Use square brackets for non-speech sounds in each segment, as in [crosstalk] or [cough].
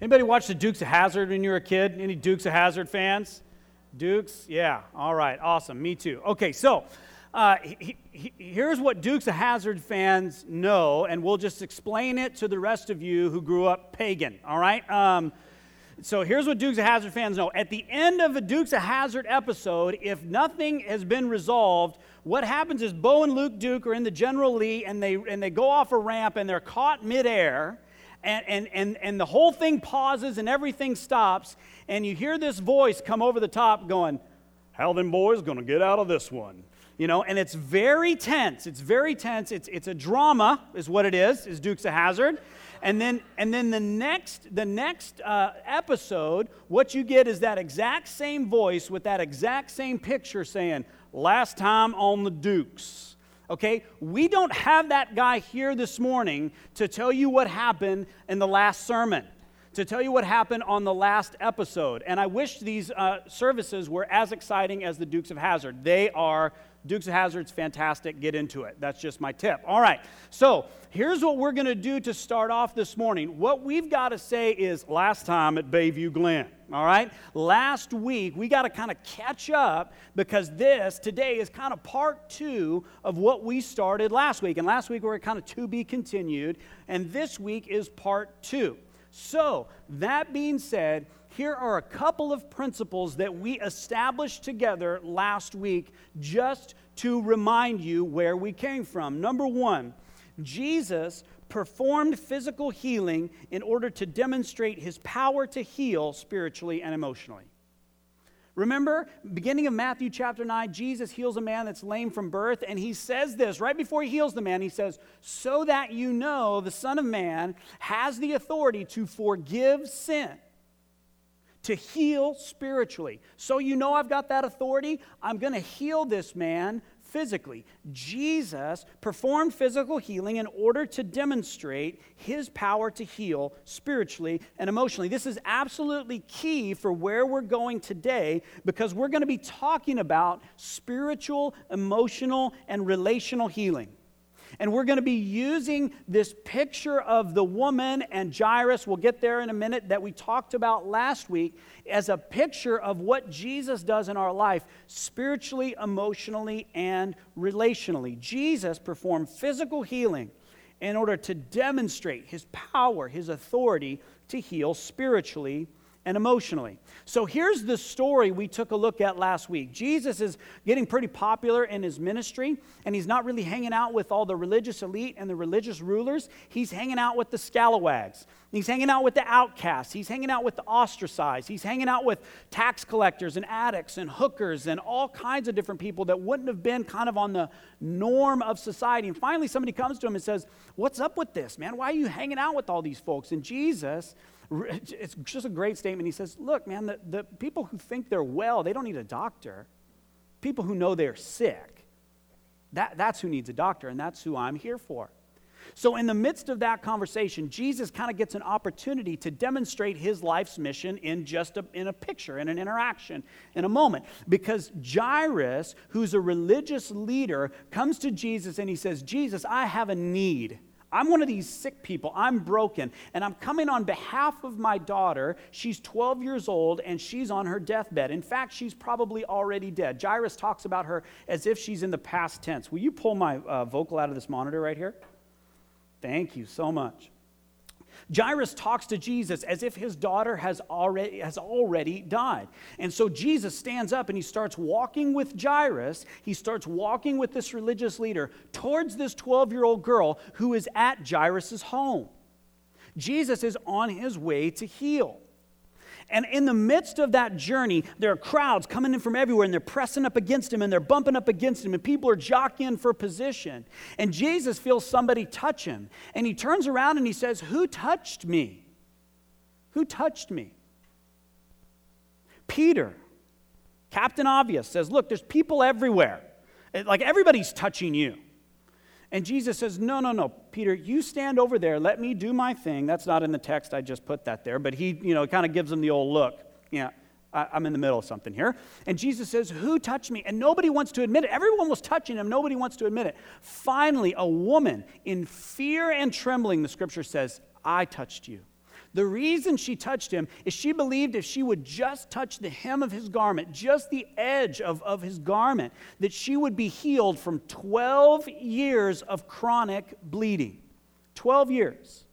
Anybody watch the Dukes of Hazzard when you were a kid? Any Dukes of Hazzard fans? Dukes? Yeah. All right. Awesome. Me too. Okay, so uh, he, he, here's what Dukes of Hazzard fans know, and we'll just explain it to the rest of you who grew up pagan. All right. Um, so here's what Dukes of Hazzard fans know. At the end of a Dukes of Hazzard episode, if nothing has been resolved, what happens is Bo and Luke Duke are in the General Lee and they, and they go off a ramp and they're caught midair and, and, and, and the whole thing pauses and everything stops, and you hear this voice come over the top going, How them boys gonna get out of this one? You know, and it's very tense. It's very tense. It's, it's a drama, is what it is, is Dukes of Hazzard. And then, and then the next, the next uh, episode, what you get is that exact same voice with that exact same picture saying, Last time on the Dukes okay? We don't have that guy here this morning to tell you what happened in the last sermon, to tell you what happened on the last episode. And I wish these uh, services were as exciting as the Dukes of Hazzard. They are Dukes of Hazzard's fantastic. Get into it. That's just my tip. All right. So here's what we're going to do to start off this morning. What we've got to say is last time at Bayview Glen. All right. Last week, we got to kind of catch up because this today is kind of part two of what we started last week. And last week we were kind of to be continued. And this week is part two. So, that being said, here are a couple of principles that we established together last week just to remind you where we came from. Number one, Jesus performed physical healing in order to demonstrate his power to heal spiritually and emotionally. Remember, beginning of Matthew chapter 9, Jesus heals a man that's lame from birth, and he says this right before he heals the man. He says, So that you know the Son of Man has the authority to forgive sin to heal spiritually. So you know I've got that authority. I'm going to heal this man physically. Jesus performed physical healing in order to demonstrate his power to heal spiritually and emotionally. This is absolutely key for where we're going today because we're going to be talking about spiritual, emotional, and relational healing. And we're going to be using this picture of the woman and Jairus, we'll get there in a minute, that we talked about last week, as a picture of what Jesus does in our life, spiritually, emotionally, and relationally. Jesus performed physical healing in order to demonstrate his power, his authority to heal spiritually and emotionally. So here's the story we took a look at last week. Jesus is getting pretty popular in his ministry, and he's not really hanging out with all the religious elite and the religious rulers. He's hanging out with the scalawags. He's hanging out with the outcasts. He's hanging out with the ostracized. He's hanging out with tax collectors and addicts and hookers and all kinds of different people that wouldn't have been kind of on the norm of society. And finally, somebody comes to him and says, What's up with this, man? Why are you hanging out with all these folks? And Jesus it's just a great statement. He says, Look, man, the, the people who think they're well, they don't need a doctor. People who know they're sick, that, that's who needs a doctor, and that's who I'm here for. So, in the midst of that conversation, Jesus kind of gets an opportunity to demonstrate his life's mission in just a, in a picture, in an interaction, in a moment. Because Jairus, who's a religious leader, comes to Jesus and he says, Jesus, I have a need. I'm one of these sick people. I'm broken. And I'm coming on behalf of my daughter. She's 12 years old and she's on her deathbed. In fact, she's probably already dead. Jairus talks about her as if she's in the past tense. Will you pull my uh, vocal out of this monitor right here? Thank you so much. Jairus talks to Jesus as if his daughter has already, has already died. And so Jesus stands up and he starts walking with Jairus. He starts walking with this religious leader towards this 12 year old girl who is at Jairus' home. Jesus is on his way to heal. And in the midst of that journey, there are crowds coming in from everywhere and they're pressing up against him and they're bumping up against him and people are jockeying for position. And Jesus feels somebody touch him. And he turns around and he says, Who touched me? Who touched me? Peter, Captain Obvious, says, Look, there's people everywhere. Like everybody's touching you. And Jesus says, No, no, no, Peter, you stand over there. Let me do my thing. That's not in the text. I just put that there. But he, you know, kind of gives him the old look. Yeah, I'm in the middle of something here. And Jesus says, Who touched me? And nobody wants to admit it. Everyone was touching him. Nobody wants to admit it. Finally, a woman in fear and trembling, the scripture says, I touched you. The reason she touched him is she believed if she would just touch the hem of his garment, just the edge of, of his garment, that she would be healed from 12 years of chronic bleeding. 12 years.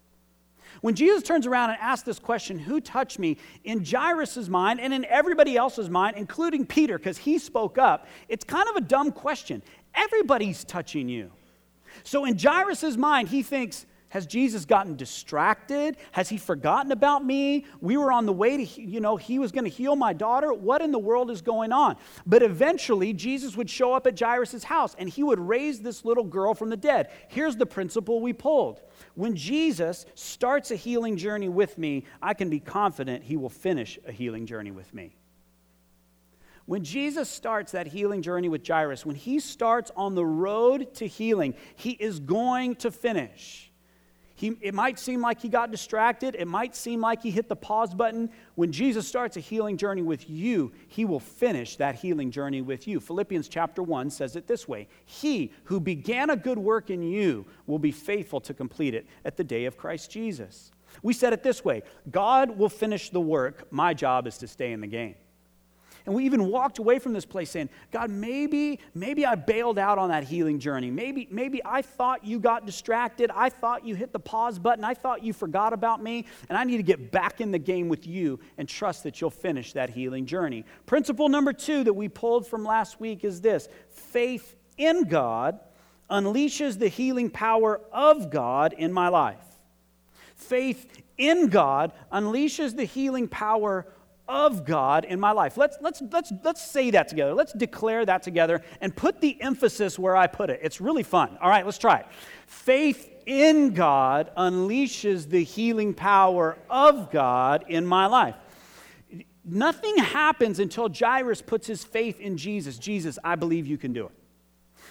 When Jesus turns around and asks this question, Who touched me? in Jairus' mind and in everybody else's mind, including Peter, because he spoke up, it's kind of a dumb question. Everybody's touching you. So in Jairus' mind, he thinks, has Jesus gotten distracted? Has he forgotten about me? We were on the way to, you know, he was going to heal my daughter. What in the world is going on? But eventually, Jesus would show up at Jairus' house and he would raise this little girl from the dead. Here's the principle we pulled. When Jesus starts a healing journey with me, I can be confident he will finish a healing journey with me. When Jesus starts that healing journey with Jairus, when he starts on the road to healing, he is going to finish. He, it might seem like he got distracted. It might seem like he hit the pause button. When Jesus starts a healing journey with you, he will finish that healing journey with you. Philippians chapter 1 says it this way He who began a good work in you will be faithful to complete it at the day of Christ Jesus. We said it this way God will finish the work. My job is to stay in the game. And we even walked away from this place saying, God, maybe, maybe I bailed out on that healing journey. Maybe, maybe I thought you got distracted. I thought you hit the pause button. I thought you forgot about me. And I need to get back in the game with you and trust that you'll finish that healing journey. Principle number two that we pulled from last week is this faith in God unleashes the healing power of God in my life. Faith in God unleashes the healing power of God in my life. Let's, let's, let's, let's say that together. Let's declare that together and put the emphasis where I put it. It's really fun. All right, let's try it. Faith in God unleashes the healing power of God in my life. Nothing happens until Jairus puts his faith in Jesus. Jesus, I believe you can do it.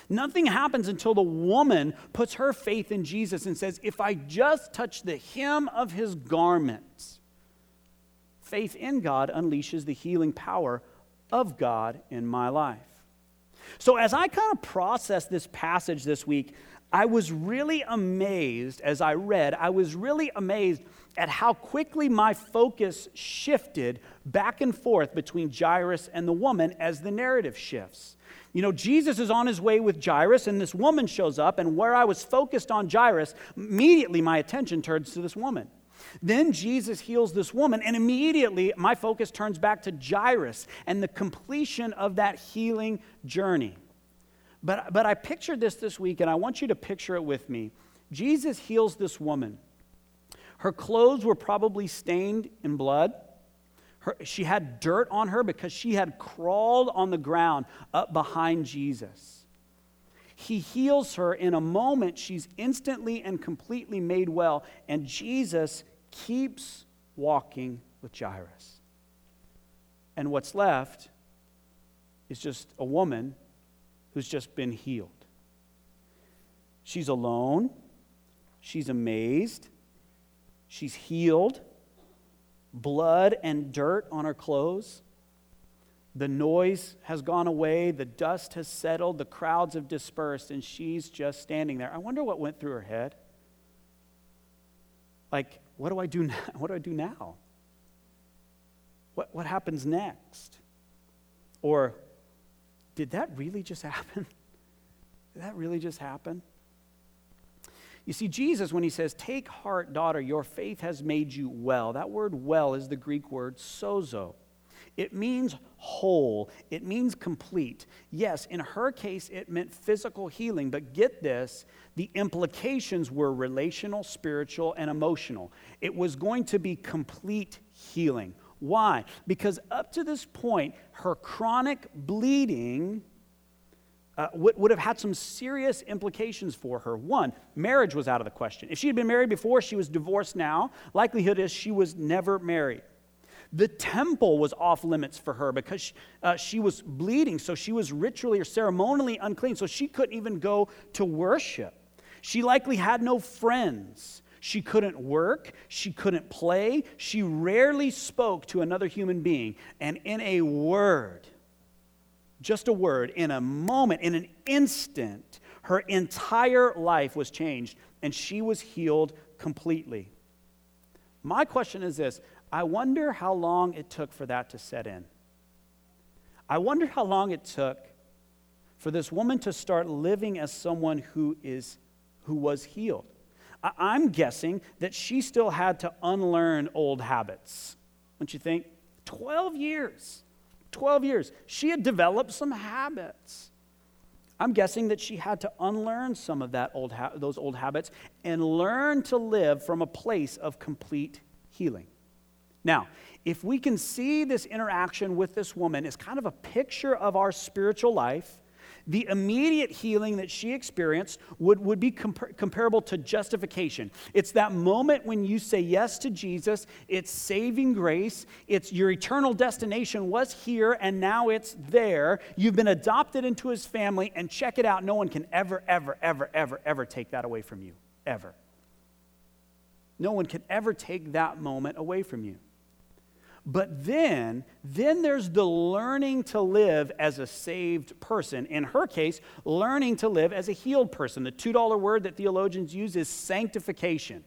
Nothing happens until the woman puts her faith in Jesus and says, If I just touch the hem of his garments, faith in God unleashes the healing power of God in my life. So, as I kind of processed this passage this week, I was really amazed as I read, I was really amazed at how quickly my focus shifted back and forth between Jairus and the woman as the narrative shifts. You know, Jesus is on his way with Jairus, and this woman shows up, and where I was focused on Jairus, immediately my attention turns to this woman. Then Jesus heals this woman, and immediately my focus turns back to Jairus and the completion of that healing journey. But, but I pictured this this week, and I want you to picture it with me. Jesus heals this woman. Her clothes were probably stained in blood. Her, she had dirt on her because she had crawled on the ground up behind Jesus. He heals her in a moment. She's instantly and completely made well. And Jesus keeps walking with Jairus. And what's left is just a woman who's just been healed. She's alone, she's amazed, she's healed, blood and dirt on her clothes. The noise has gone away, the dust has settled, the crowds have dispersed, and she's just standing there. I wonder what went through her head. Like, what do I do [laughs] now? What do I do now? What, what happens next? Or, did that really just happen? [laughs] Did that really just happen? You see, Jesus, when he says, Take heart, daughter, your faith has made you well, that word well is the Greek word sozo. It means whole, it means complete. Yes, in her case, it meant physical healing, but get this the implications were relational, spiritual, and emotional. It was going to be complete healing. Why? Because up to this point, her chronic bleeding. Uh, would, would have had some serious implications for her. One, marriage was out of the question. If she had been married before, she was divorced now. Likelihood is she was never married. The temple was off limits for her because she, uh, she was bleeding, so she was ritually or ceremonially unclean, so she couldn't even go to worship. She likely had no friends. She couldn't work. She couldn't play. She rarely spoke to another human being. And in a word, just a word, in a moment, in an instant, her entire life was changed and she was healed completely. My question is this I wonder how long it took for that to set in. I wonder how long it took for this woman to start living as someone who, is, who was healed. I'm guessing that she still had to unlearn old habits. Don't you think? 12 years. 12 years. She had developed some habits. I'm guessing that she had to unlearn some of that old ha- those old habits and learn to live from a place of complete healing. Now, if we can see this interaction with this woman as kind of a picture of our spiritual life, the immediate healing that she experienced would, would be compar- comparable to justification. It's that moment when you say yes to Jesus, it's saving grace, it's your eternal destination was here and now it's there. You've been adopted into his family, and check it out, no one can ever, ever, ever, ever, ever take that away from you. Ever. No one can ever take that moment away from you. But then, then there's the learning to live as a saved person. In her case, learning to live as a healed person. The $2 word that theologians use is sanctification.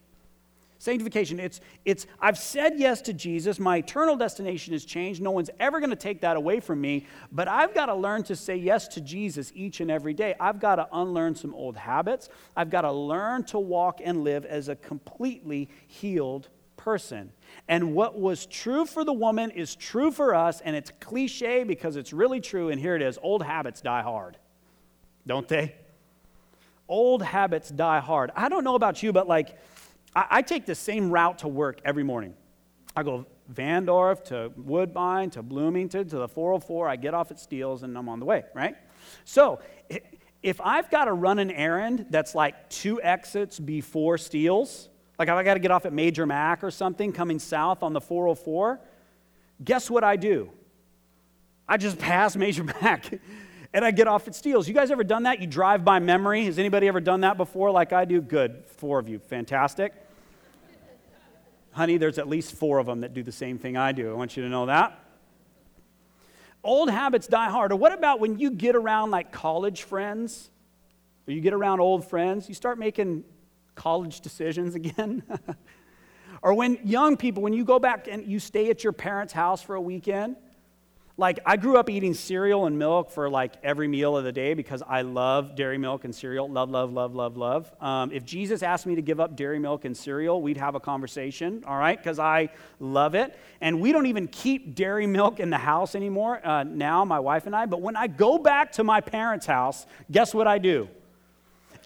Sanctification, it's, it's I've said yes to Jesus. My eternal destination has changed. No one's ever going to take that away from me. But I've got to learn to say yes to Jesus each and every day. I've got to unlearn some old habits. I've got to learn to walk and live as a completely healed person. And what was true for the woman is true for us, and it's cliche because it's really true. And here it is old habits die hard, don't they? Old habits die hard. I don't know about you, but like, I, I take the same route to work every morning. I go Vandorf to Woodbine to Bloomington to the 404. I get off at Steeles and I'm on the way, right? So, if I've got to run an errand that's like two exits before Steeles, like if I got to get off at Major Mac or something coming south on the 404, guess what I do? I just pass Major [laughs] Mac and I get off at Steeles. You guys ever done that? You drive by memory? Has anybody ever done that before like I do? Good. Four of you. Fantastic. Honey, there's at least four of them that do the same thing I do. I want you to know that. Old habits die hard. Or what about when you get around like college friends, or you get around old friends, you start making college decisions again. [laughs] or when young people, when you go back and you stay at your parents' house for a weekend, like I grew up eating cereal and milk for like every meal of the day because I love dairy milk and cereal. Love, love, love, love, love. Um, if Jesus asked me to give up dairy milk and cereal, we'd have a conversation, all right? Because I love it. And we don't even keep dairy milk in the house anymore uh, now, my wife and I. But when I go back to my parents' house, guess what I do?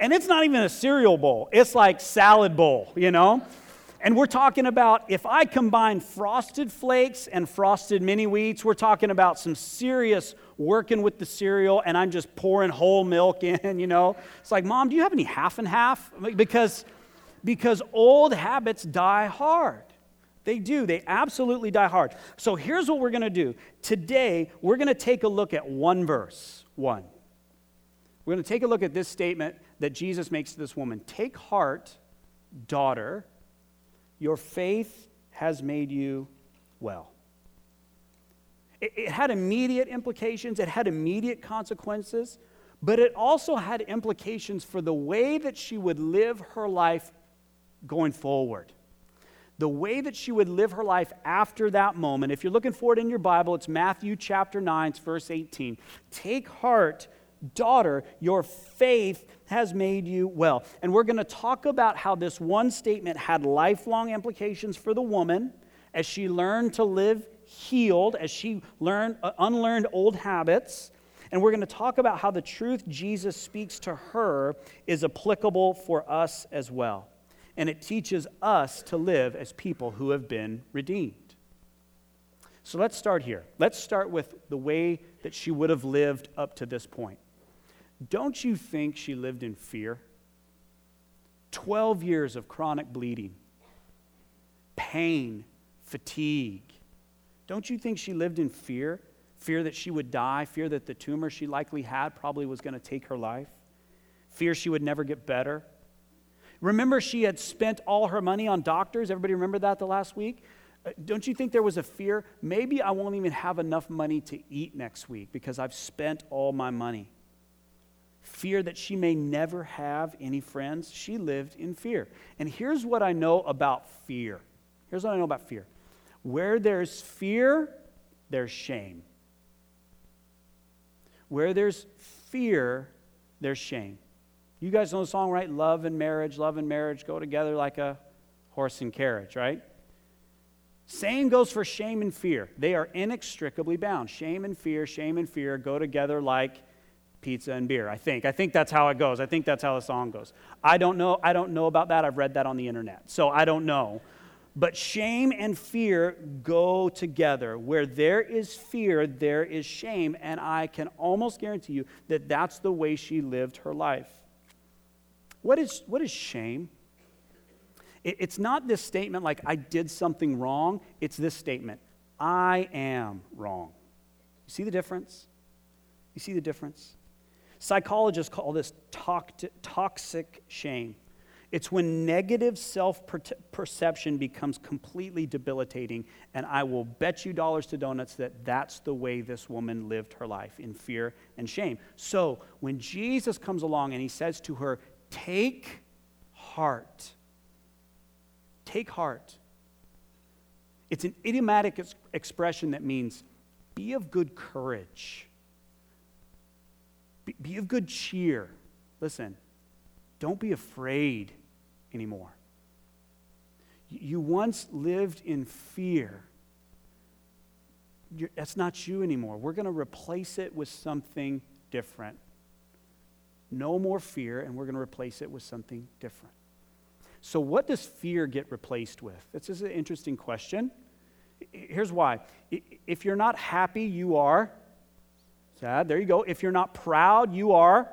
And it's not even a cereal bowl, it's like salad bowl, you know? And we're talking about if I combine frosted flakes and frosted mini wheats, we're talking about some serious working with the cereal, and I'm just pouring whole milk [laughs] in, you know? It's like, Mom, do you have any half and half? Because, because old habits die hard. They do. They absolutely die hard. So here's what we're going to do. Today, we're going to take a look at one verse. One. We're going to take a look at this statement that Jesus makes to this woman Take heart, daughter, your faith has made you well. It, it had immediate implications, it had immediate consequences, but it also had implications for the way that she would live her life going forward the way that she would live her life after that moment. If you're looking for it in your Bible, it's Matthew chapter 9, verse 18. Take heart, Daughter, your faith has made you well. And we're going to talk about how this one statement had lifelong implications for the woman as she learned to live healed, as she learned uh, unlearned old habits. And we're going to talk about how the truth Jesus speaks to her is applicable for us as well. And it teaches us to live as people who have been redeemed. So let's start here. Let's start with the way that she would have lived up to this point. Don't you think she lived in fear? 12 years of chronic bleeding, pain, fatigue. Don't you think she lived in fear? Fear that she would die, fear that the tumor she likely had probably was going to take her life, fear she would never get better. Remember, she had spent all her money on doctors. Everybody remember that the last week? Uh, don't you think there was a fear? Maybe I won't even have enough money to eat next week because I've spent all my money fear that she may never have any friends. She lived in fear. And here's what I know about fear. Here's what I know about fear where there's fear, there's shame. Where there's fear, there's shame. You guys know the song, right? Love and marriage, love and marriage go together like a horse and carriage, right? Same goes for shame and fear. They are inextricably bound. Shame and fear, shame and fear go together like pizza and beer. I think. I think that's how it goes. I think that's how the song goes. I don't know. I don't know about that. I've read that on the internet. So I don't know. But shame and fear go together. Where there is fear, there is shame. And I can almost guarantee you that that's the way she lived her life. What is, what is shame? It, it's not this statement like, I did something wrong. It's this statement, I am wrong. You see the difference? You see the difference? Psychologists call this toxic shame. It's when negative self perception becomes completely debilitating, and I will bet you dollars to donuts that that's the way this woman lived her life in fear and shame. So when Jesus comes along and he says to her, Take heart, take heart. It's an idiomatic expression that means be of good courage, be, be of good cheer. Listen, don't be afraid anymore. You once lived in fear. You're, that's not you anymore. We're going to replace it with something different. No more fear, and we're going to replace it with something different. So, what does fear get replaced with? This is an interesting question. Here's why. If you're not happy, you are sad. There you go. If you're not proud, you are.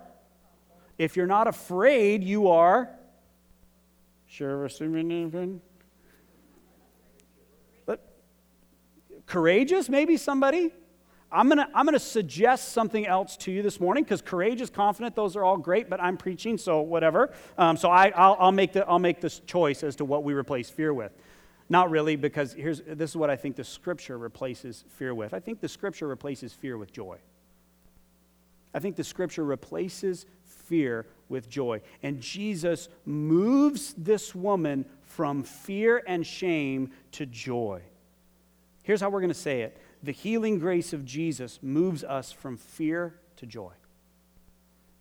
If you're not afraid, you are Sure, assuming, but courageous, maybe somebody. I'm gonna I'm gonna suggest something else to you this morning because courageous, confident, those are all great. But I'm preaching, so whatever. Um, so I I'll, I'll make the I'll make this choice as to what we replace fear with. Not really, because here's this is what I think the scripture replaces fear with. I think the scripture replaces fear with joy. I think the scripture replaces fear with joy. And Jesus moves this woman from fear and shame to joy. Here's how we're going to say it the healing grace of Jesus moves us from fear to joy.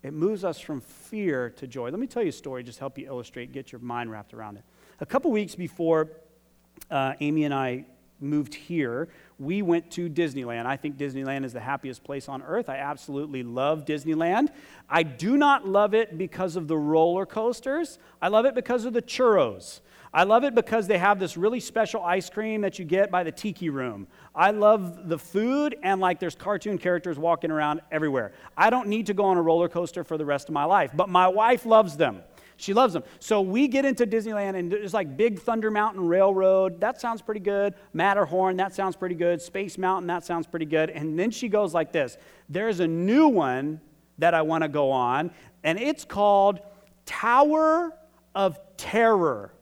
It moves us from fear to joy. Let me tell you a story, just help you illustrate, get your mind wrapped around it. A couple weeks before uh, Amy and I moved here, we went to Disneyland. I think Disneyland is the happiest place on earth. I absolutely love Disneyland. I do not love it because of the roller coasters, I love it because of the churros. I love it because they have this really special ice cream that you get by the tiki room. I love the food and like there's cartoon characters walking around everywhere. I don't need to go on a roller coaster for the rest of my life, but my wife loves them. She loves them. So we get into Disneyland, and it's like Big Thunder Mountain Railroad. That sounds pretty good. Matterhorn, that sounds pretty good. Space Mountain, that sounds pretty good. And then she goes like this There's a new one that I want to go on, and it's called Tower of Terror.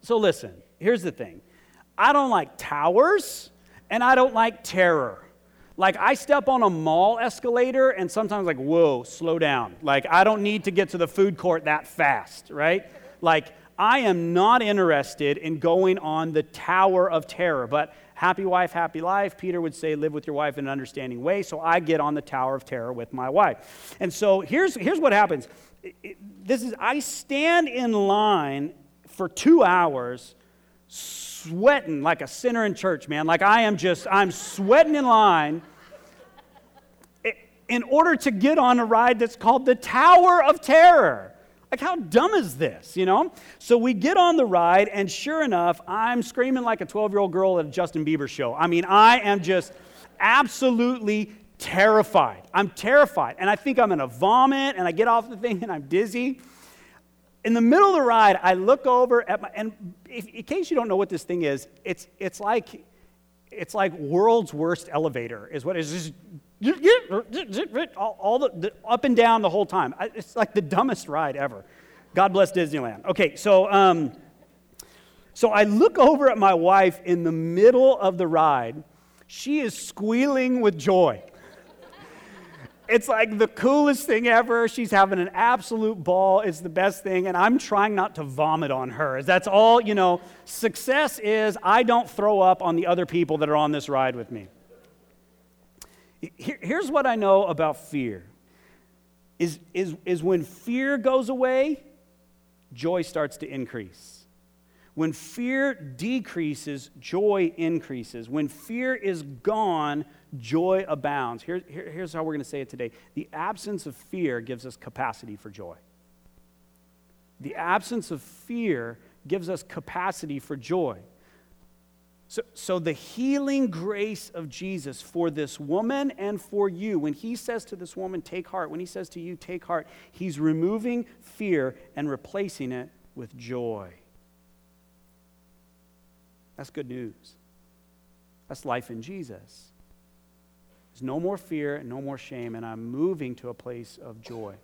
So listen, here's the thing I don't like towers, and I don't like terror. Like I step on a mall escalator and sometimes like, whoa, slow down. Like I don't need to get to the food court that fast, right? Like I am not interested in going on the Tower of Terror, but happy wife, happy life. Peter would say, live with your wife in an understanding way. So I get on the Tower of Terror with my wife. And so here's, here's what happens. This is, I stand in line for two hours sweating like a sinner in church, man. Like I am just, I'm sweating in line in order to get on a ride that's called the Tower of Terror. Like, how dumb is this, you know? So we get on the ride, and sure enough, I'm screaming like a 12 year old girl at a Justin Bieber show. I mean, I am just absolutely terrified. I'm terrified. And I think I'm gonna vomit, and I get off the thing, and I'm dizzy in the middle of the ride, I look over at my, and if, in case you don't know what this thing is, it's, it's like, it's like world's worst elevator is what it is. Just, all, all the, the, up and down the whole time. It's like the dumbest ride ever. God bless Disneyland. Okay, so, um, so I look over at my wife in the middle of the ride. She is squealing with joy it's like the coolest thing ever. She's having an absolute ball. It's the best thing. And I'm trying not to vomit on her. That's all, you know, success is I don't throw up on the other people that are on this ride with me. Here's what I know about fear is, is, is when fear goes away, joy starts to increase. When fear decreases, joy increases. When fear is gone, joy abounds. Here, here, here's how we're going to say it today the absence of fear gives us capacity for joy. The absence of fear gives us capacity for joy. So, so, the healing grace of Jesus for this woman and for you, when he says to this woman, take heart, when he says to you, take heart, he's removing fear and replacing it with joy. That's good news. That's life in Jesus. There's no more fear and no more shame, and I'm moving to a place of joy.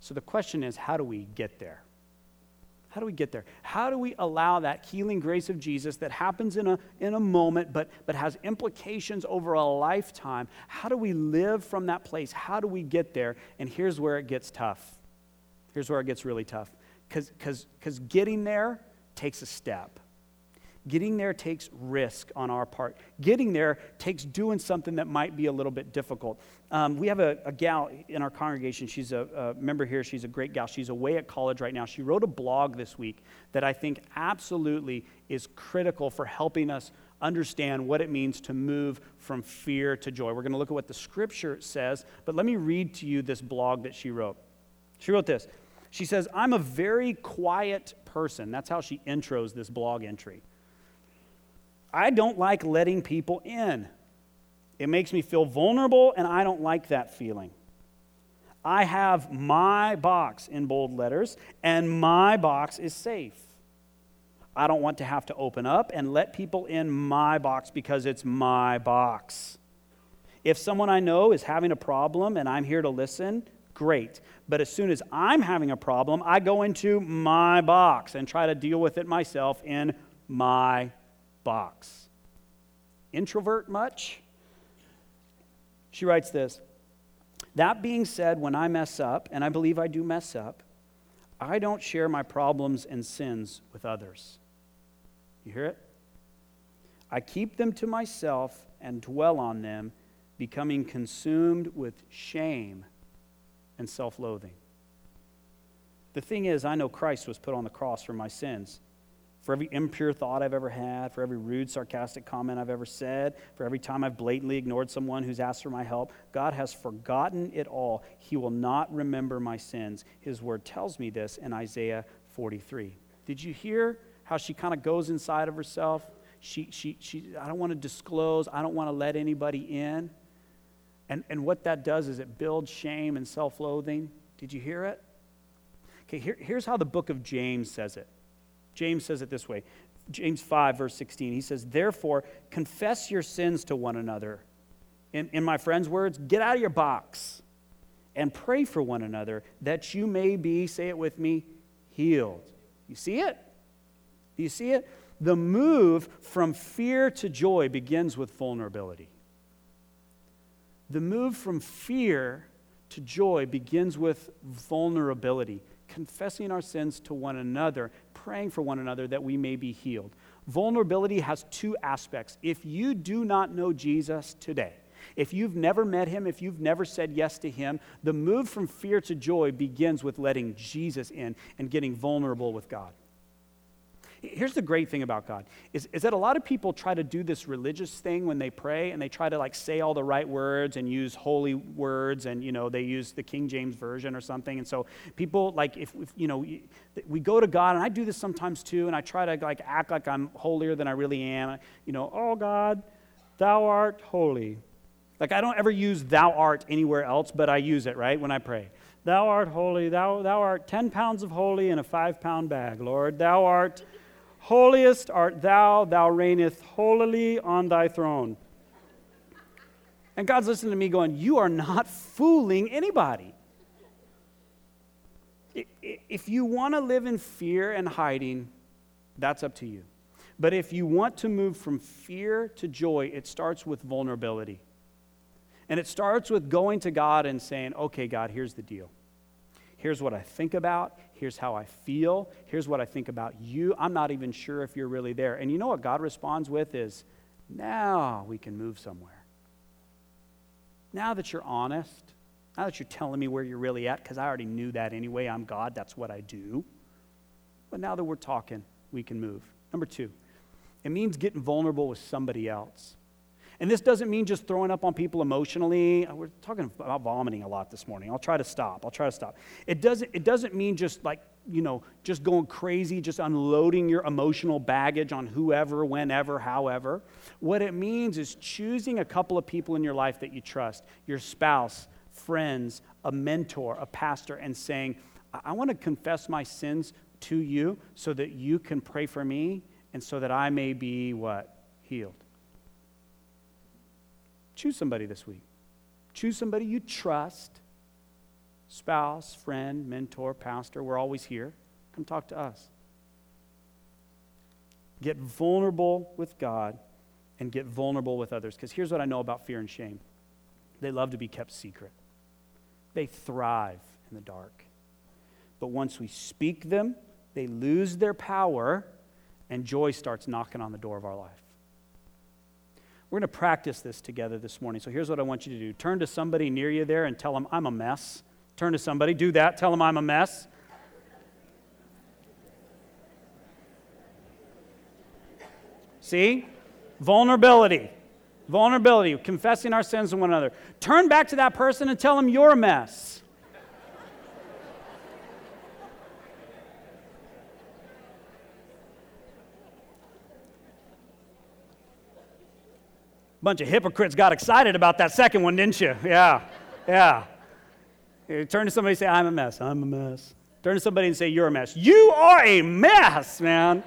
So the question is how do we get there? How do we get there? How do we allow that healing grace of Jesus that happens in a, in a moment but, but has implications over a lifetime? How do we live from that place? How do we get there? And here's where it gets tough. Here's where it gets really tough. Because getting there takes a step. Getting there takes risk on our part. Getting there takes doing something that might be a little bit difficult. Um, we have a, a, gal in our congregation. She's a, a, member here. She's a great gal. She's away at college right now. She wrote a blog this week that I think absolutely is critical for helping us understand what it means to move from fear to joy. We're going to look at what the scripture says, but let me read to you this blog that she wrote. She wrote this. She says, I'm a very quiet person. That's how she intros this blog entry. I don't like letting people in. It makes me feel vulnerable, and I don't like that feeling. I have my box in bold letters, and my box is safe. I don't want to have to open up and let people in my box because it's my box. If someone I know is having a problem and I'm here to listen, great. But as soon as I'm having a problem, I go into my box and try to deal with it myself in my box. Introvert much? She writes this That being said, when I mess up, and I believe I do mess up, I don't share my problems and sins with others. You hear it? I keep them to myself and dwell on them, becoming consumed with shame and self loathing. The thing is, I know Christ was put on the cross for my sins for every impure thought I've ever had, for every rude, sarcastic comment I've ever said, for every time I've blatantly ignored someone who's asked for my help. God has forgotten it all. He will not remember my sins. His word tells me this in Isaiah 43. Did you hear how she kind of goes inside of herself? She, she, she, I don't want to disclose, I don't want to let anybody in. And, and what that does is it builds shame and self loathing. Did you hear it? Okay, here, here's how the book of James says it. James says it this way James 5, verse 16. He says, Therefore, confess your sins to one another. In, in my friend's words, get out of your box and pray for one another that you may be, say it with me, healed. You see it? Do you see it? The move from fear to joy begins with vulnerability. The move from fear to joy begins with vulnerability, confessing our sins to one another praying for one another that we may be healed. Vulnerability has two aspects. If you do not know Jesus today, if you've never met him, if you've never said yes to him, the move from fear to joy begins with letting Jesus in and getting vulnerable with God. Here's the great thing about God is, is that a lot of people try to do this religious thing when they pray and they try to like say all the right words and use holy words and you know they use the King James version or something. And so people like if, if you know we go to God and I do this sometimes too and I try to like act like I'm holier than I really am. You know oh God thou art holy. Like I don't ever use thou art anywhere else but I use it right when I pray. Thou art holy thou thou art 10 pounds of holy in a 5 pound bag Lord. Thou art Holiest art thou, thou reignest holily on thy throne. And God's listening to me going, You are not fooling anybody. If you want to live in fear and hiding, that's up to you. But if you want to move from fear to joy, it starts with vulnerability. And it starts with going to God and saying, okay, God, here's the deal. Here's what I think about. Here's how I feel. Here's what I think about you. I'm not even sure if you're really there. And you know what God responds with is, now we can move somewhere. Now that you're honest, now that you're telling me where you're really at, because I already knew that anyway, I'm God, that's what I do. But now that we're talking, we can move. Number two, it means getting vulnerable with somebody else. And this doesn't mean just throwing up on people emotionally. Uh, we're talking about vomiting a lot this morning. I'll try to stop. I'll try to stop. It doesn't, it doesn't mean just like, you know, just going crazy, just unloading your emotional baggage on whoever, whenever, however. What it means is choosing a couple of people in your life that you trust, your spouse, friends, a mentor, a pastor, and saying, I want to confess my sins to you so that you can pray for me and so that I may be what? Healed. Choose somebody this week. Choose somebody you trust spouse, friend, mentor, pastor. We're always here. Come talk to us. Get vulnerable with God and get vulnerable with others. Because here's what I know about fear and shame they love to be kept secret, they thrive in the dark. But once we speak them, they lose their power, and joy starts knocking on the door of our life. We're going to practice this together this morning. So here's what I want you to do turn to somebody near you there and tell them, I'm a mess. Turn to somebody, do that, tell them I'm a mess. See? Vulnerability. Vulnerability, confessing our sins to one another. Turn back to that person and tell them you're a mess. Bunch of hypocrites got excited about that second one, didn't you? Yeah, yeah. You turn to somebody and say, I'm a mess. I'm a mess. Turn to somebody and say, You're a mess. You are a mess, man.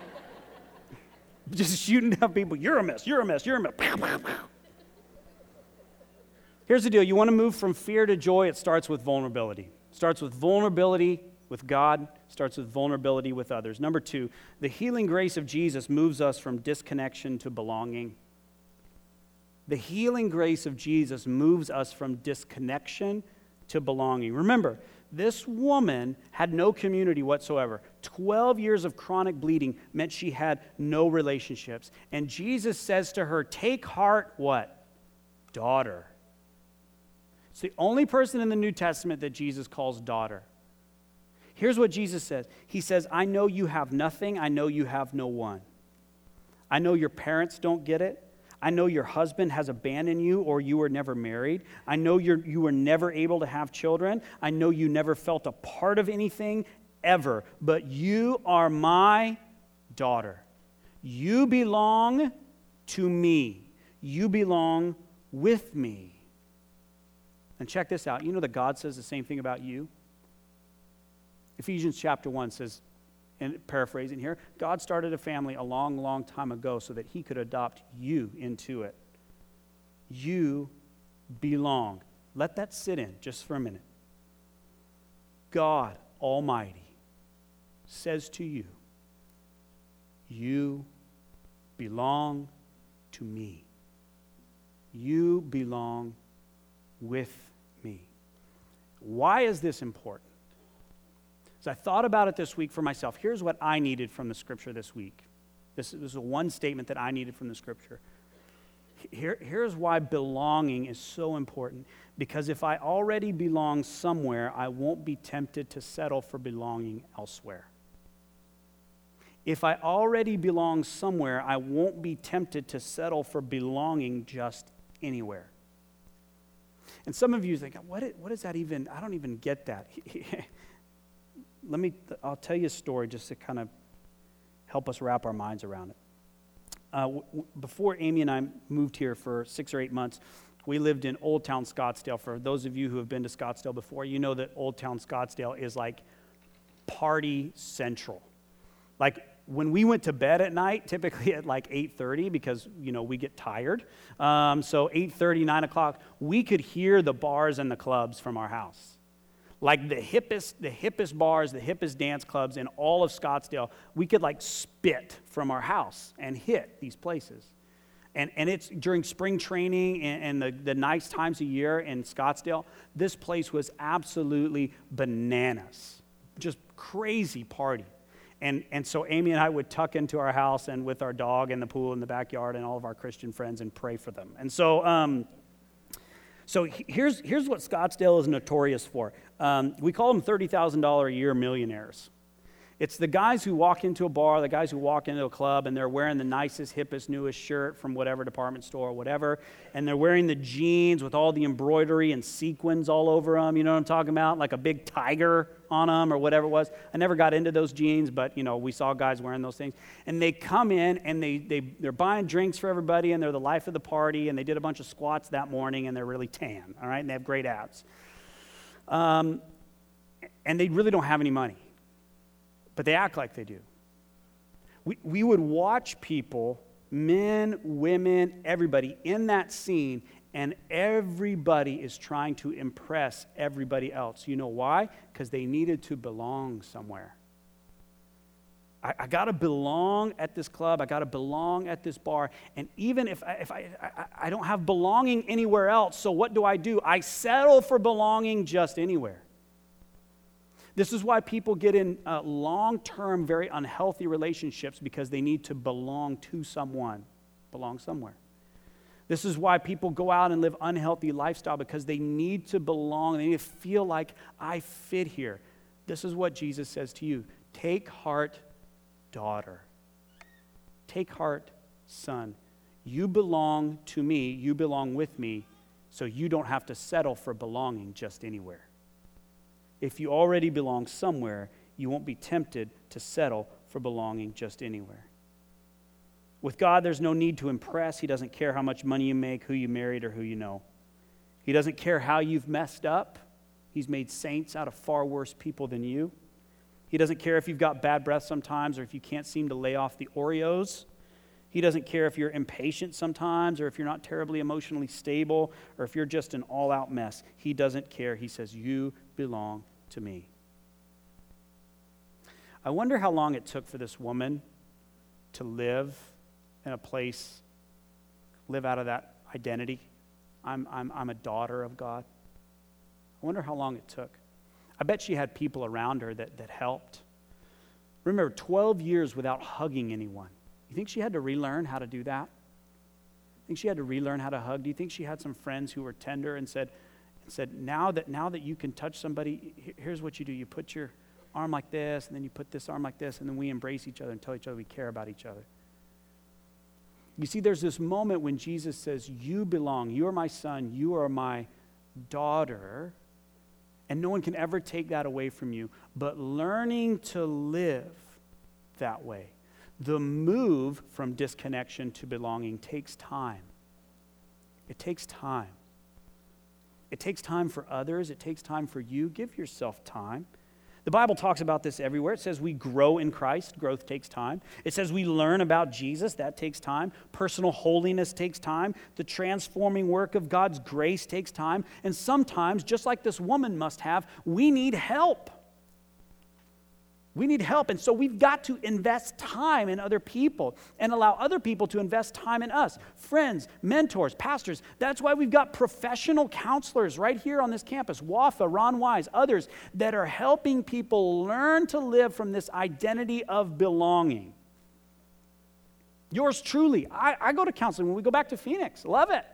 [laughs] Just shooting down people. You're a mess. You're a mess. You're a mess. Here's the deal you want to move from fear to joy, it starts with vulnerability. It starts with vulnerability with God, starts with vulnerability with others. Number two, the healing grace of Jesus moves us from disconnection to belonging. The healing grace of Jesus moves us from disconnection to belonging. Remember, this woman had no community whatsoever. 12 years of chronic bleeding meant she had no relationships. And Jesus says to her, Take heart, what? Daughter. It's the only person in the New Testament that Jesus calls daughter. Here's what Jesus says He says, I know you have nothing, I know you have no one. I know your parents don't get it. I know your husband has abandoned you or you were never married. I know you're, you were never able to have children. I know you never felt a part of anything ever. But you are my daughter. You belong to me. You belong with me. And check this out. You know that God says the same thing about you? Ephesians chapter 1 says, and paraphrasing here, God started a family a long, long time ago so that he could adopt you into it. You belong. Let that sit in just for a minute. God Almighty says to you, You belong to me. You belong with me. Why is this important? As I thought about it this week for myself, here's what I needed from the scripture this week. This, is one statement that I needed from the scripture. Here, here's why belonging is so important. Because if I already belong somewhere, I won't be tempted to settle for belonging elsewhere. If I already belong somewhere, I won't be tempted to settle for belonging just anywhere. And some of you think, what, what does that even, I don't even get that. [laughs] let me, I'll tell you a story just to kind of help us wrap our minds around it. Uh, w- before Amy and I moved here for six or eight months, we lived in Old Town Scottsdale. For those of you who have been to Scottsdale before, you know that Old Town Scottsdale is like party central. Like when we went to bed at night, typically at like 8.30 because, you know, we get tired. Um, so 8.30, 9 o'clock, we could hear the bars and the clubs from our house like the hippest, the hippest bars, the hippest dance clubs in all of Scottsdale, we could like spit from our house and hit these places. And, and it's during spring training and, and the, the nice times of year in Scottsdale, this place was absolutely bananas. Just crazy party. And, and so Amy and I would tuck into our house and with our dog in the pool in the backyard and all of our Christian friends and pray for them. And so, um, so here's, here's what Scottsdale is notorious for. Um, we call them $30,000 a year millionaires. It's the guys who walk into a bar, the guys who walk into a club, and they're wearing the nicest, hippest, newest shirt from whatever department store or whatever, and they're wearing the jeans with all the embroidery and sequins all over them. You know what I'm talking about? Like a big tiger on them or whatever it was. I never got into those jeans, but you know we saw guys wearing those things. And they come in and they, they they're buying drinks for everybody, and they're the life of the party. And they did a bunch of squats that morning, and they're really tan. All right, and they have great abs. Um, and they really don't have any money but they act like they do. We, we would watch people, men, women, everybody in that scene, and everybody is trying to impress everybody else. You know why? Because they needed to belong somewhere. I, I got to belong at this club. I got to belong at this bar. And even if, I, if I, I, I don't have belonging anywhere else, so what do I do? I settle for belonging just anywhere. This is why people get in uh, long term, very unhealthy relationships because they need to belong to someone, belong somewhere. This is why people go out and live unhealthy lifestyle because they need to belong. They need to feel like I fit here. This is what Jesus says to you Take heart, daughter. Take heart, son. You belong to me, you belong with me, so you don't have to settle for belonging just anywhere if you already belong somewhere, you won't be tempted to settle for belonging just anywhere. With God, there's no need to impress. He doesn't care how much money you make, who you married, or who you know. He doesn't care how you've messed up. He's made saints out of far worse people than you. He doesn't care if you've got bad breath sometimes or if you can't seem to lay off the Oreos. He doesn't care if you're impatient sometimes or if you're not terribly emotionally stable or if you're just an all out mess. He doesn't care. He says, You belong to me. I wonder how long it took for this woman to live in a place, live out of that identity. I'm, I'm, I'm a daughter of God. I wonder how long it took. I bet she had people around her that, that helped. Remember, 12 years without hugging anyone. You think she had to relearn how to do that? think she had to relearn how to hug? Do you think she had some friends who were tender and said, said, now that, now that you can touch somebody, here's what you do. You put your arm like this, and then you put this arm like this, and then we embrace each other and tell each other we care about each other. You see, there's this moment when Jesus says, You belong. You are my son. You are my daughter. And no one can ever take that away from you. But learning to live that way, the move from disconnection to belonging takes time. It takes time. It takes time for others, it takes time for you. Give yourself time. The Bible talks about this everywhere. It says we grow in Christ, growth takes time. It says we learn about Jesus, that takes time. Personal holiness takes time. The transforming work of God's grace takes time. And sometimes, just like this woman must have, we need help. We need help. And so we've got to invest time in other people and allow other people to invest time in us friends, mentors, pastors. That's why we've got professional counselors right here on this campus Wafa, Ron Wise, others that are helping people learn to live from this identity of belonging. Yours truly. I, I go to counseling when we go back to Phoenix. Love it.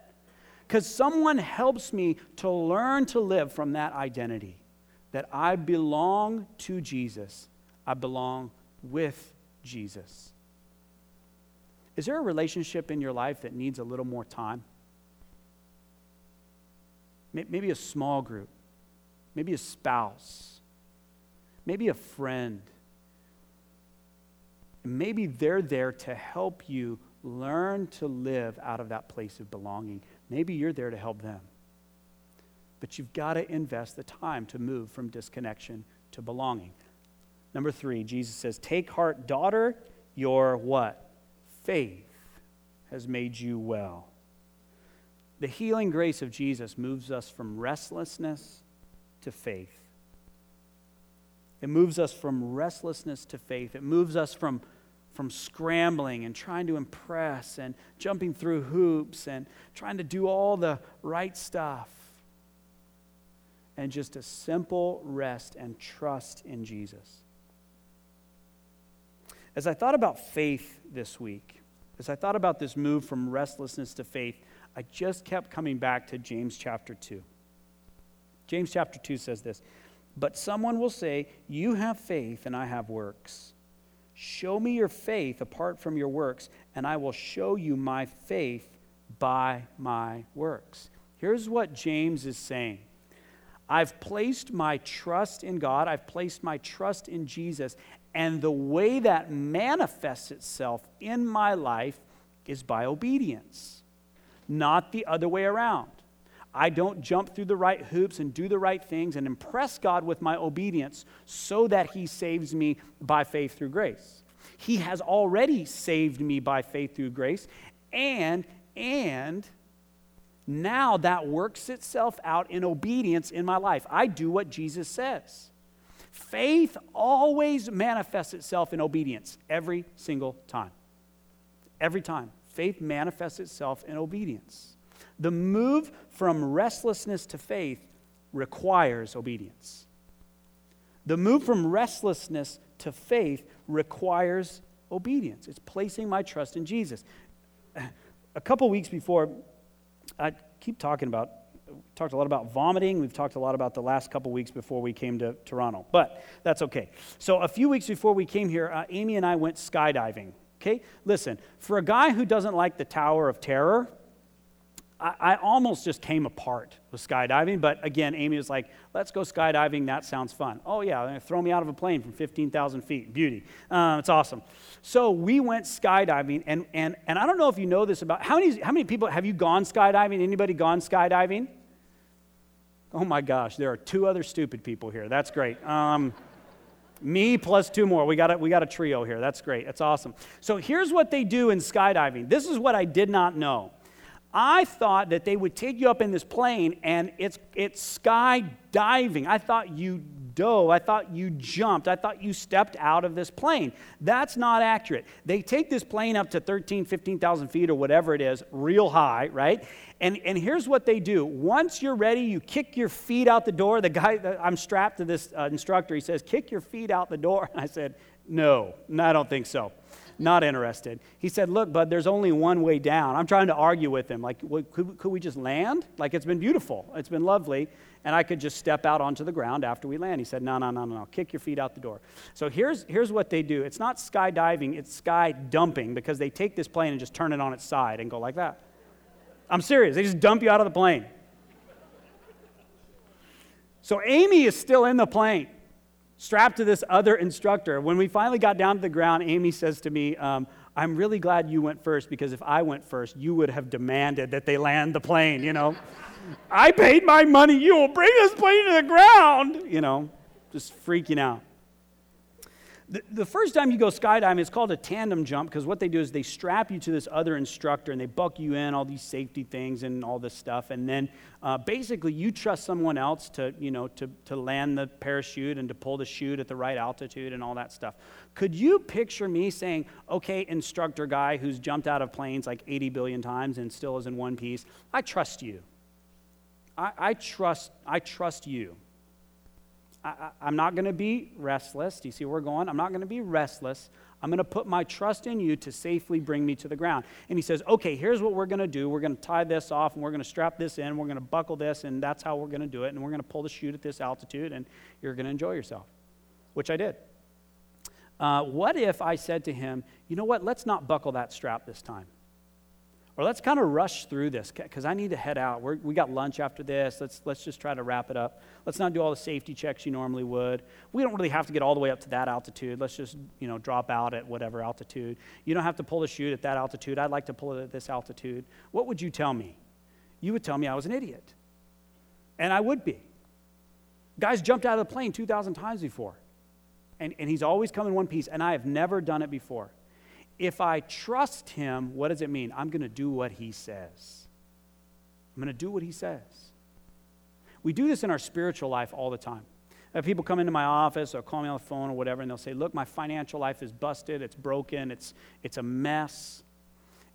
Because someone helps me to learn to live from that identity that I belong to Jesus I belong with Jesus. Is there a relationship in your life that needs a little more time? Maybe a small group, maybe a spouse, maybe a friend. Maybe they're there to help you learn to live out of that place of belonging. Maybe you're there to help them. But you've got to invest the time to move from disconnection to belonging. Number three, Jesus says, Take heart, daughter, your what? Faith has made you well. The healing grace of Jesus moves us from restlessness to faith. It moves us from restlessness to faith. It moves us from from scrambling and trying to impress and jumping through hoops and trying to do all the right stuff. And just a simple rest and trust in Jesus. As I thought about faith this week, as I thought about this move from restlessness to faith, I just kept coming back to James chapter 2. James chapter 2 says this But someone will say, You have faith and I have works. Show me your faith apart from your works, and I will show you my faith by my works. Here's what James is saying I've placed my trust in God, I've placed my trust in Jesus, and the way that manifests itself in my life is by obedience, not the other way around. I don't jump through the right hoops and do the right things and impress God with my obedience so that He saves me by faith through grace. He has already saved me by faith through grace, and, and, now that works itself out in obedience in my life. I do what Jesus says. Faith always manifests itself in obedience every single time. Every time. Faith manifests itself in obedience. The move from restlessness to faith requires obedience. The move from restlessness to faith requires obedience. It's placing my trust in Jesus. A couple weeks before, I keep talking about, talked a lot about vomiting. We've talked a lot about the last couple weeks before we came to Toronto, but that's okay. So, a few weeks before we came here, uh, Amy and I went skydiving. Okay? Listen, for a guy who doesn't like the Tower of Terror, I, almost just came apart with skydiving, but again, Amy was like, let's go skydiving. That sounds fun. Oh, yeah, throw me out of a plane from 15,000 feet. Beauty. Uh, it's awesome. So we went skydiving, and, and, and I don't know if you know this about how many, how many people have you gone skydiving? Anybody gone skydiving? Oh my gosh, there are two other stupid people here. That's great. Um, me plus two more. We got, a, we got a trio here. That's great. That's awesome. So here's what they do in skydiving. This is what I did not know. I thought that they would take you up in this plane and it's, it's skydiving. I thought you dove. I thought you jumped. I thought you stepped out of this plane. That's not accurate. They take this plane up to 13, 15,000 feet or whatever it is, real high, right? And, and here's what they do. Once you're ready, you kick your feet out the door. The guy, I'm strapped to this uh, instructor, he says, kick your feet out the door. And [laughs] I said, no, no, I don't think so not interested. He said, Look, bud, there's only one way down. I'm trying to argue with him. Like, could, could we just land? Like, it's been beautiful, it's been lovely, and I could just step out onto the ground after we land. He said, No, no, no, no, no. Kick your feet out the door. So here's, here's what they do it's not skydiving, it's sky dumping because they take this plane and just turn it on its side and go like that. I'm serious. They just dump you out of the plane. So Amy is still in the plane strapped to this other instructor. When we finally got down to the ground, Amy says to me, um, I'm really glad you went first because if I went first, you would have demanded that they land the plane, you know? I paid my money, you will bring this plane to the ground, you know, just freaking out. The, the first time you go skydiving, it's called a tandem jump because what they do is they strap you to this other instructor and they buck you in all these safety things and all this stuff. And then uh, basically you trust someone else to, you know, to, to land the parachute and to pull the chute at the right altitude and all that stuff. Could you picture me saying, okay, instructor guy who's jumped out of planes like 80 billion times and still is in one piece, I trust you. I, I trust, I trust you. I, am not going to be restless. Do you see where we're going? I'm not going to be restless. I'm going to put my trust in you to safely bring me to the ground. And he says, okay, here's what we're going to do. We're going to tie this off and we're going to strap this in. We're going to buckle this, and that's how we're going to do it. And we're going to pull the chute at this altitude, and you're going to enjoy yourself, which I did. Uh, what if I said to him, you know what, let's not buckle that strap this time? Or let's kind of rush through this because I need to head out. We're, we got lunch after this. Let's, let's just try to wrap it up. Let's not do all the safety checks you normally would. We don't really have to get all the way up to that altitude. Let's just, you know, drop out at whatever altitude. You don't have to pull the chute at that altitude. I'd like to pull it at this altitude. What would you tell me? You would tell me I was an idiot. And I would be. Guys jumped out of the plane 2,000 times before. And, and he's always come in one piece, and I have never done it before if I trust him, what does it mean? I'm going to do what he says. I'm going to do what he says. We do this in our spiritual life all the time. Uh, people come into my office or call me on the phone or whatever, and they'll say, Look, my financial life is busted, it's broken, it's, it's a mess.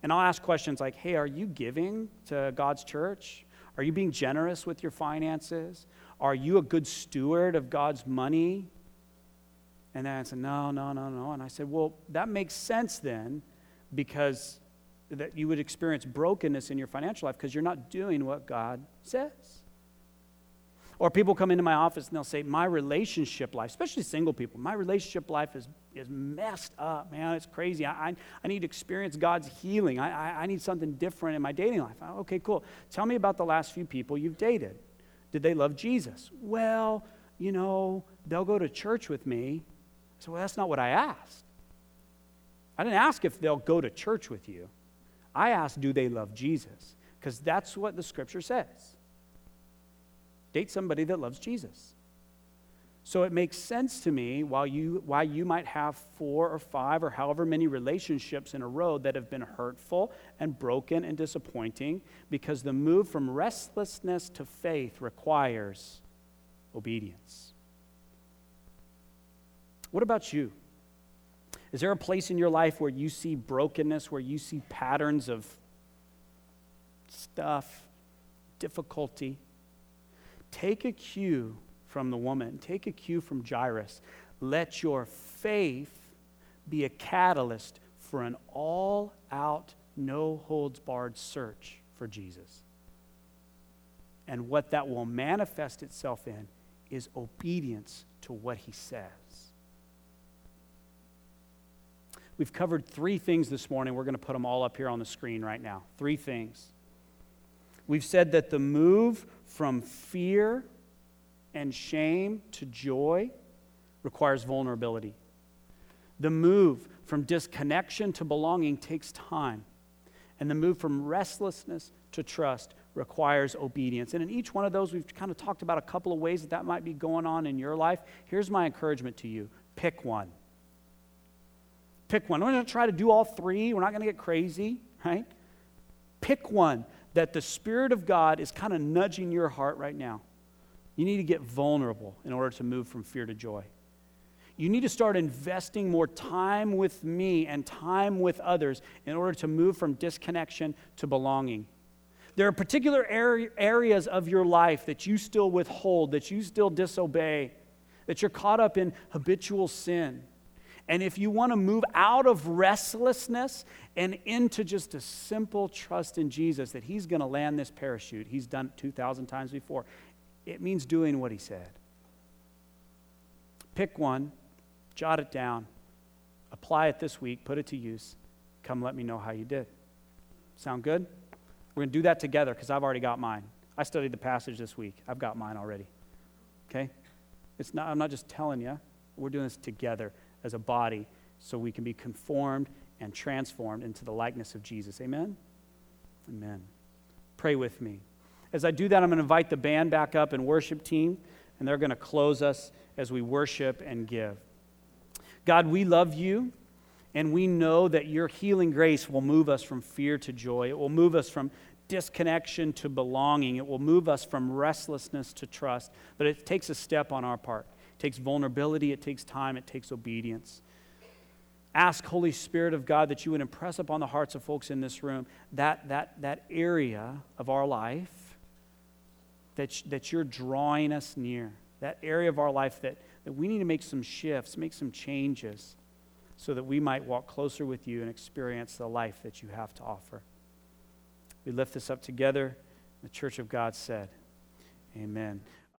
And I'll ask questions like, Hey, are you giving to God's church? Are you being generous with your finances? Are you a good steward of God's money? And then I said, No, no, no, no. And I said, Well, that makes sense then because that you would experience brokenness in your financial life because you're not doing what God says. Or people come into my office and they'll say, My relationship life, especially single people, my relationship life is, is messed up, man. It's crazy. I, I, I need to experience God's healing. I, I, I need something different in my dating life. Okay, cool. Tell me about the last few people you've dated. Did they love Jesus? Well, you know, they'll go to church with me. Well, that's not what I asked. I didn't ask if they'll go to church with you. I asked, do they love Jesus? Because that's what the scripture says. Date somebody that loves Jesus. So it makes sense to me while you, why you might have four or five or however many relationships in a row that have been hurtful and broken and disappointing because the move from restlessness to faith requires obedience. What about you? Is there a place in your life where you see brokenness, where you see patterns of stuff, difficulty? Take a cue from the woman, take a cue from Jairus. Let your faith be a catalyst for an all out, no holds barred search for Jesus. And what that will manifest itself in is obedience to what he says. We've covered three things this morning. We're going to put them all up here on the screen right now. Three things. We've said that the move from fear and shame to joy requires vulnerability. The move from disconnection to belonging takes time. And the move from restlessness to trust requires obedience. And in each one of those, we've kind of talked about a couple of ways that that might be going on in your life. Here's my encouragement to you pick one. Pick one. We're going to try to do all three, we're not going to get crazy, right? Pick one that the Spirit of God is kind of nudging your heart right now. You need to get vulnerable in order to move from fear to joy. You need to start investing more time with me and time with others in order to move from disconnection to belonging. There are particular areas of your life that you still withhold, that you still disobey, that you're caught up in habitual sin. And if you want to move out of restlessness and into just a simple trust in Jesus that He's going to land this parachute, He's done it 2,000 times before, it means doing what He said. Pick one, jot it down, apply it this week, put it to use. Come let me know how you did. Sound good? We're going to do that together because I've already got mine. I studied the passage this week. I've got mine already. Okay? It's not, I'm not just telling you. We're doing this together as a body so we can be conformed and transformed into the likeness of Jesus. Amen? Amen. Pray with me. As I do that, I'm going to invite the band back up and worship team, and they're going to close us as we worship and give. God, we love you, and we know that your healing grace will move us from fear to joy. It will move us from disconnection to belonging. It will move us from restlessness to trust. But it takes a step on our part. Takes vulnerability, it takes time, it takes obedience. Ask, Holy Spirit of God, that you would impress upon the hearts of folks in this room that, that, that area of our life that, that you're drawing us near, that area of our life that, that we need to make some shifts, make some changes, so that we might walk closer with you and experience the life that you have to offer. We lift this up together. The church of God said, Amen.